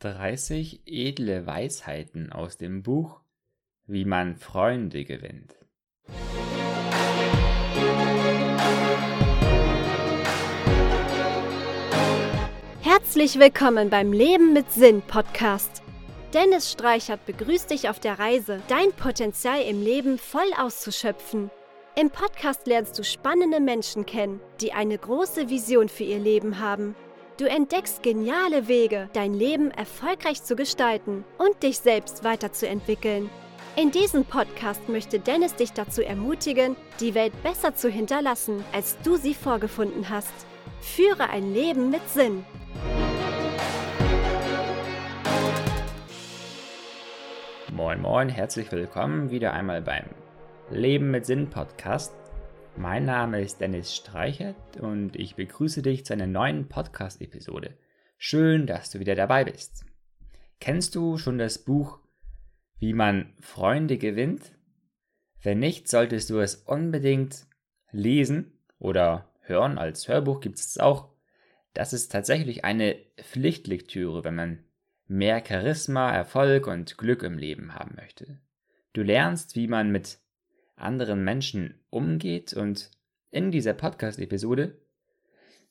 30 edle Weisheiten aus dem Buch Wie man Freunde gewinnt. Herzlich willkommen beim Leben mit Sinn Podcast. Dennis Streichert begrüßt dich auf der Reise, dein Potenzial im Leben voll auszuschöpfen. Im Podcast lernst du spannende Menschen kennen, die eine große Vision für ihr Leben haben Du entdeckst geniale Wege, dein Leben erfolgreich zu gestalten und dich selbst weiterzuentwickeln. In diesem Podcast möchte Dennis dich dazu ermutigen, die Welt besser zu hinterlassen, als du sie vorgefunden hast. Führe ein Leben mit Sinn. Moin, moin, herzlich willkommen wieder einmal beim Leben mit Sinn Podcast. Mein Name ist Dennis Streichert und ich begrüße dich zu einer neuen Podcast-Episode. Schön, dass du wieder dabei bist. Kennst du schon das Buch Wie man Freunde gewinnt? Wenn nicht, solltest du es unbedingt lesen oder hören. Als Hörbuch gibt es auch. Das ist tatsächlich eine Pflichtlektüre, wenn man mehr Charisma, Erfolg und Glück im Leben haben möchte. Du lernst, wie man mit anderen Menschen umgeht und in dieser Podcast-Episode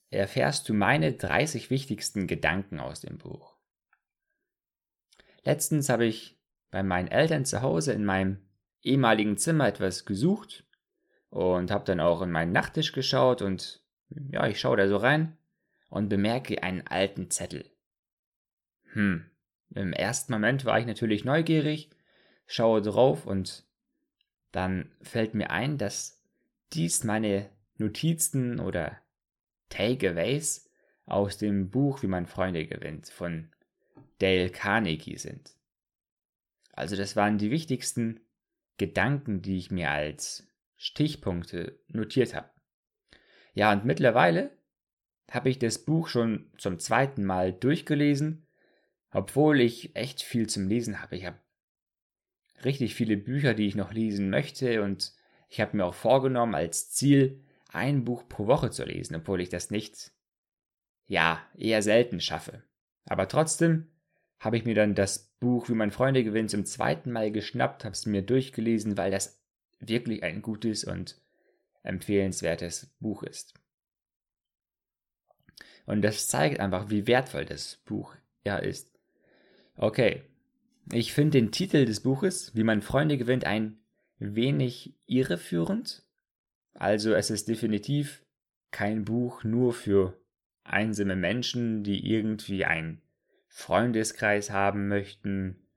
erfährst du meine 30 wichtigsten Gedanken aus dem Buch. Letztens habe ich bei meinen Eltern zu Hause in meinem ehemaligen Zimmer etwas gesucht und habe dann auch in meinen Nachttisch geschaut und ja, ich schaue da so rein und bemerke einen alten Zettel. Hm, im ersten Moment war ich natürlich neugierig, schaue drauf und dann fällt mir ein, dass dies meine Notizen oder Takeaways aus dem Buch Wie man Freunde gewinnt von Dale Carnegie sind. Also das waren die wichtigsten Gedanken, die ich mir als Stichpunkte notiert habe. Ja, und mittlerweile habe ich das Buch schon zum zweiten Mal durchgelesen, obwohl ich echt viel zum Lesen habe. Ich habe richtig viele Bücher, die ich noch lesen möchte und ich habe mir auch vorgenommen, als Ziel ein Buch pro Woche zu lesen, obwohl ich das nicht, ja, eher selten schaffe. Aber trotzdem habe ich mir dann das Buch Wie mein Freunde gewinnt zum zweiten Mal geschnappt, habe es mir durchgelesen, weil das wirklich ein gutes und empfehlenswertes Buch ist. Und das zeigt einfach, wie wertvoll das Buch ja ist. Okay, ich finde den Titel des Buches, Wie man Freunde gewinnt, ein wenig irreführend. Also es ist definitiv kein Buch nur für einsame Menschen, die irgendwie einen Freundeskreis haben möchten,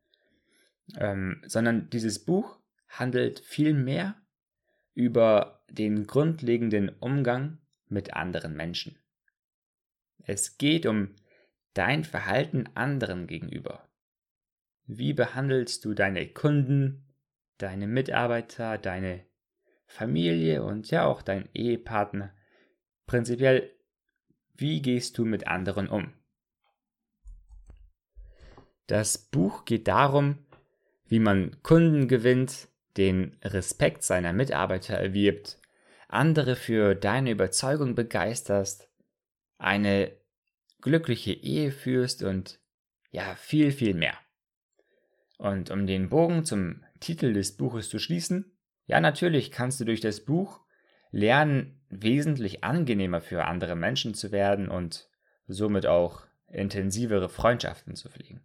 ähm, sondern dieses Buch handelt vielmehr über den grundlegenden Umgang mit anderen Menschen. Es geht um dein Verhalten anderen gegenüber. Wie behandelst du deine Kunden, deine Mitarbeiter, deine Familie und ja auch dein Ehepartner? Prinzipiell, wie gehst du mit anderen um? Das Buch geht darum, wie man Kunden gewinnt, den Respekt seiner Mitarbeiter erwirbt, andere für deine Überzeugung begeisterst, eine glückliche Ehe führst und ja, viel, viel mehr. Und um den Bogen zum Titel des Buches zu schließen, ja natürlich kannst du durch das Buch lernen, wesentlich angenehmer für andere Menschen zu werden und somit auch intensivere Freundschaften zu pflegen.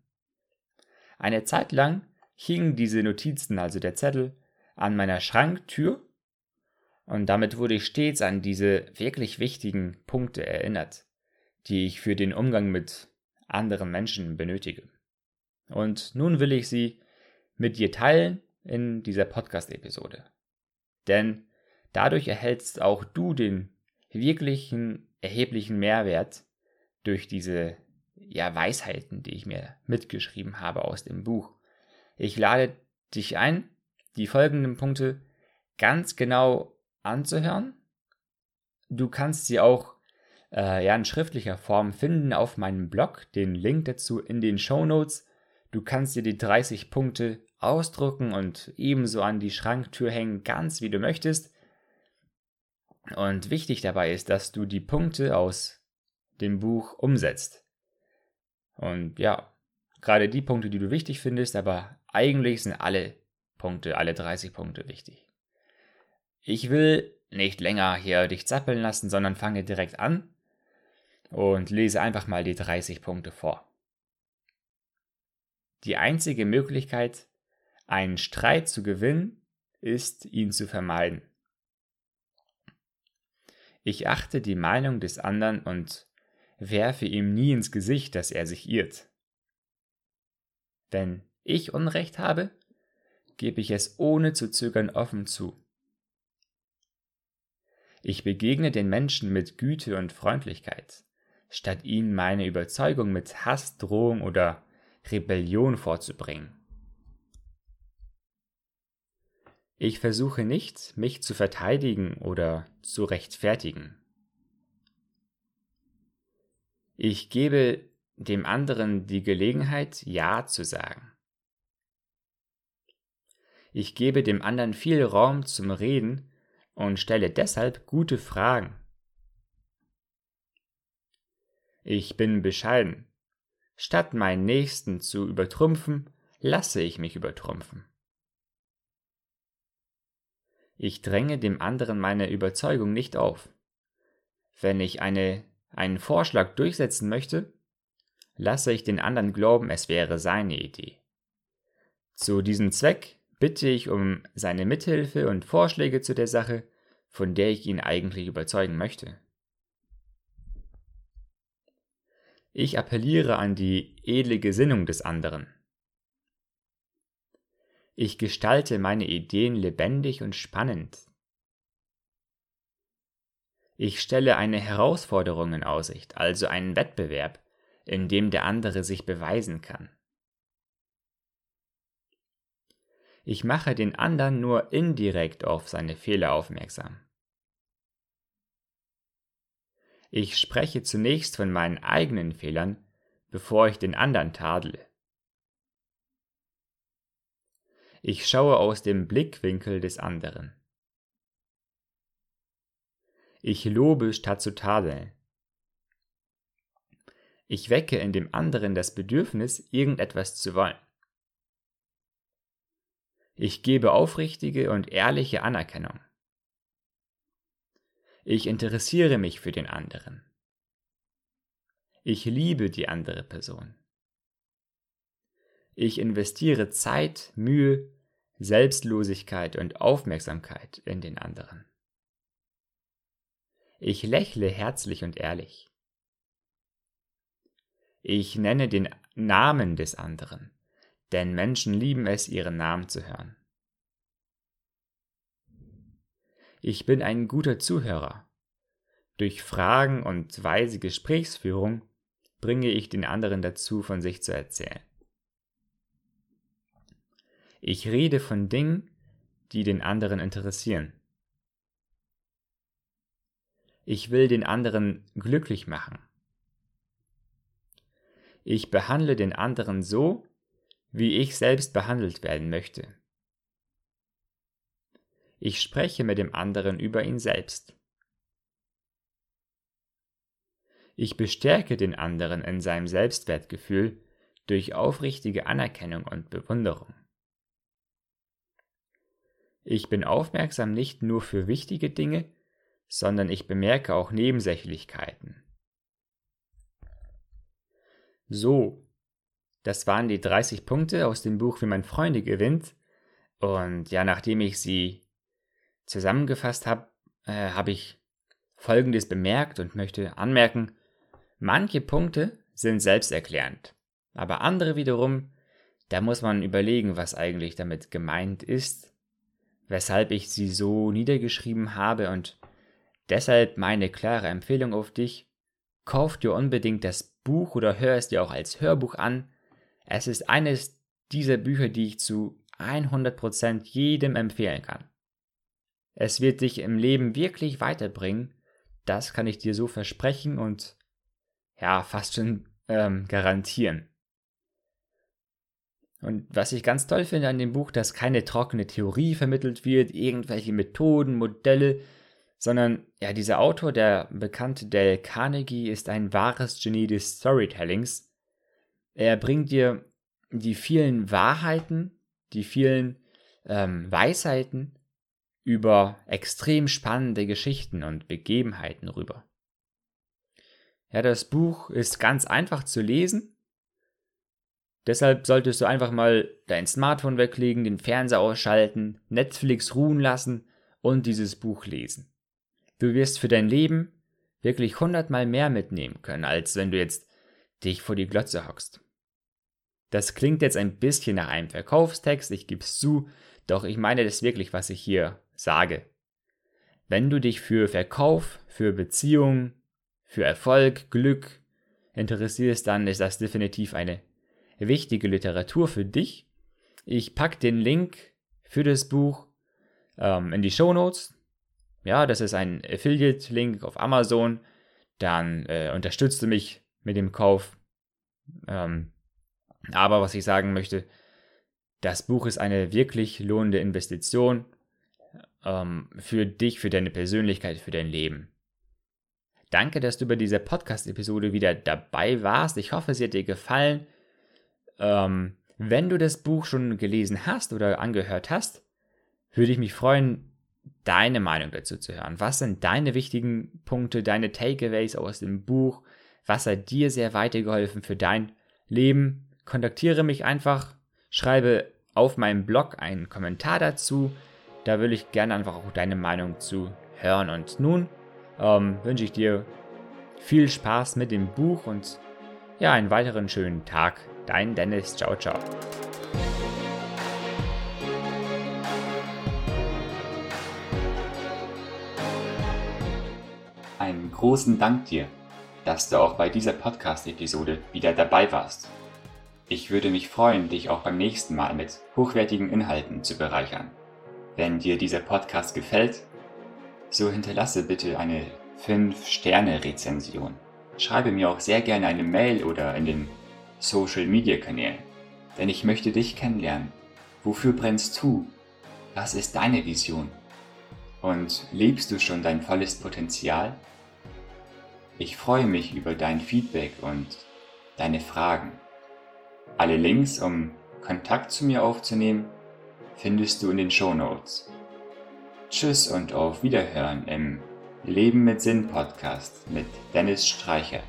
Eine Zeit lang hingen diese Notizen, also der Zettel, an meiner Schranktür und damit wurde ich stets an diese wirklich wichtigen Punkte erinnert, die ich für den Umgang mit anderen Menschen benötige. Und nun will ich sie mit dir teilen in dieser Podcast-Episode. Denn dadurch erhältst auch du den wirklichen, erheblichen Mehrwert durch diese ja, Weisheiten, die ich mir mitgeschrieben habe aus dem Buch. Ich lade dich ein, die folgenden Punkte ganz genau anzuhören. Du kannst sie auch äh, ja, in schriftlicher Form finden auf meinem Blog, den Link dazu in den Show Notes. Du kannst dir die 30 Punkte ausdrucken und ebenso an die Schranktür hängen, ganz wie du möchtest. Und wichtig dabei ist, dass du die Punkte aus dem Buch umsetzt. Und ja, gerade die Punkte, die du wichtig findest, aber eigentlich sind alle Punkte, alle 30 Punkte wichtig. Ich will nicht länger hier dich zappeln lassen, sondern fange direkt an und lese einfach mal die 30 Punkte vor. Die einzige Möglichkeit, einen Streit zu gewinnen, ist, ihn zu vermeiden. Ich achte die Meinung des anderen und werfe ihm nie ins Gesicht, dass er sich irrt. Wenn ich Unrecht habe, gebe ich es ohne zu zögern offen zu. Ich begegne den Menschen mit Güte und Freundlichkeit, statt ihnen meine Überzeugung mit Hass, Drohung oder Rebellion vorzubringen. Ich versuche nicht, mich zu verteidigen oder zu rechtfertigen. Ich gebe dem anderen die Gelegenheit, Ja zu sagen. Ich gebe dem anderen viel Raum zum Reden und stelle deshalb gute Fragen. Ich bin bescheiden. Statt meinen Nächsten zu übertrumpfen, lasse ich mich übertrumpfen. Ich dränge dem anderen meine Überzeugung nicht auf. Wenn ich eine, einen Vorschlag durchsetzen möchte, lasse ich den anderen glauben, es wäre seine Idee. Zu diesem Zweck bitte ich um seine Mithilfe und Vorschläge zu der Sache, von der ich ihn eigentlich überzeugen möchte. Ich appelliere an die edle Gesinnung des anderen. Ich gestalte meine Ideen lebendig und spannend. Ich stelle eine Herausforderung in Aussicht, also einen Wettbewerb, in dem der andere sich beweisen kann. Ich mache den anderen nur indirekt auf seine Fehler aufmerksam. Ich spreche zunächst von meinen eigenen Fehlern, bevor ich den anderen tadle. Ich schaue aus dem Blickwinkel des anderen. Ich lobe statt zu tadeln. Ich wecke in dem anderen das Bedürfnis, irgendetwas zu wollen. Ich gebe aufrichtige und ehrliche Anerkennung. Ich interessiere mich für den anderen. Ich liebe die andere Person. Ich investiere Zeit, Mühe, Selbstlosigkeit und Aufmerksamkeit in den anderen. Ich lächle herzlich und ehrlich. Ich nenne den Namen des anderen, denn Menschen lieben es, ihren Namen zu hören. Ich bin ein guter Zuhörer. Durch Fragen und weise Gesprächsführung bringe ich den anderen dazu, von sich zu erzählen. Ich rede von Dingen, die den anderen interessieren. Ich will den anderen glücklich machen. Ich behandle den anderen so, wie ich selbst behandelt werden möchte. Ich spreche mit dem anderen über ihn selbst. Ich bestärke den anderen in seinem Selbstwertgefühl durch aufrichtige Anerkennung und Bewunderung. Ich bin aufmerksam nicht nur für wichtige Dinge, sondern ich bemerke auch Nebensächlichkeiten. So, das waren die 30 Punkte aus dem Buch Wie man Freunde gewinnt. Und ja, nachdem ich sie zusammengefasst habe, äh, habe ich Folgendes bemerkt und möchte anmerken, manche Punkte sind selbsterklärend, aber andere wiederum, da muss man überlegen, was eigentlich damit gemeint ist weshalb ich sie so niedergeschrieben habe und deshalb meine klare Empfehlung auf dich, kauf dir unbedingt das Buch oder hör es dir auch als Hörbuch an. Es ist eines dieser Bücher, die ich zu 100% jedem empfehlen kann. Es wird dich im Leben wirklich weiterbringen, das kann ich dir so versprechen und ja, fast schon ähm, garantieren. Und was ich ganz toll finde an dem Buch, dass keine trockene Theorie vermittelt wird, irgendwelche Methoden, Modelle, sondern ja, dieser Autor, der bekannte Dale Carnegie, ist ein wahres Genie des Storytellings. Er bringt dir die vielen Wahrheiten, die vielen ähm, Weisheiten über extrem spannende Geschichten und Begebenheiten rüber. Ja, das Buch ist ganz einfach zu lesen. Deshalb solltest du einfach mal dein Smartphone weglegen, den Fernseher ausschalten, Netflix ruhen lassen und dieses Buch lesen. Du wirst für dein Leben wirklich hundertmal mehr mitnehmen können, als wenn du jetzt dich vor die Glotze hockst. Das klingt jetzt ein bisschen nach einem Verkaufstext, ich gebe es zu, doch ich meine das wirklich, was ich hier sage. Wenn du dich für Verkauf, für Beziehung, für Erfolg, Glück interessierst, dann ist das definitiv eine wichtige Literatur für dich. Ich packe den Link für das Buch ähm, in die Show Notes. Ja, das ist ein Affiliate-Link auf Amazon. Dann äh, unterstützt du mich mit dem Kauf. Ähm, aber was ich sagen möchte, das Buch ist eine wirklich lohnende Investition ähm, für dich, für deine Persönlichkeit, für dein Leben. Danke, dass du bei dieser Podcast-Episode wieder dabei warst. Ich hoffe, sie hat dir gefallen. Ähm, wenn du das Buch schon gelesen hast oder angehört hast, würde ich mich freuen, deine Meinung dazu zu hören. Was sind deine wichtigen Punkte, deine Takeaways aus dem Buch? Was hat dir sehr weitergeholfen für dein Leben? Kontaktiere mich einfach, schreibe auf meinem Blog einen Kommentar dazu. Da will ich gerne einfach auch deine Meinung zu hören. Und nun ähm, wünsche ich dir viel Spaß mit dem Buch und ja, einen weiteren schönen Tag. Dein Dennis. Ciao, ciao. Einen großen Dank dir, dass du auch bei dieser Podcast-Episode wieder dabei warst. Ich würde mich freuen, dich auch beim nächsten Mal mit hochwertigen Inhalten zu bereichern. Wenn dir dieser Podcast gefällt, so hinterlasse bitte eine 5-Sterne-Rezension. Schreibe mir auch sehr gerne eine Mail oder in den Social-Media-Kanälen, denn ich möchte dich kennenlernen. Wofür brennst du? Was ist deine Vision? Und lebst du schon dein volles Potenzial? Ich freue mich über dein Feedback und deine Fragen. Alle Links, um Kontakt zu mir aufzunehmen, findest du in den Show Notes. Tschüss und auf Wiederhören im Leben mit Sinn Podcast mit Dennis Streichert.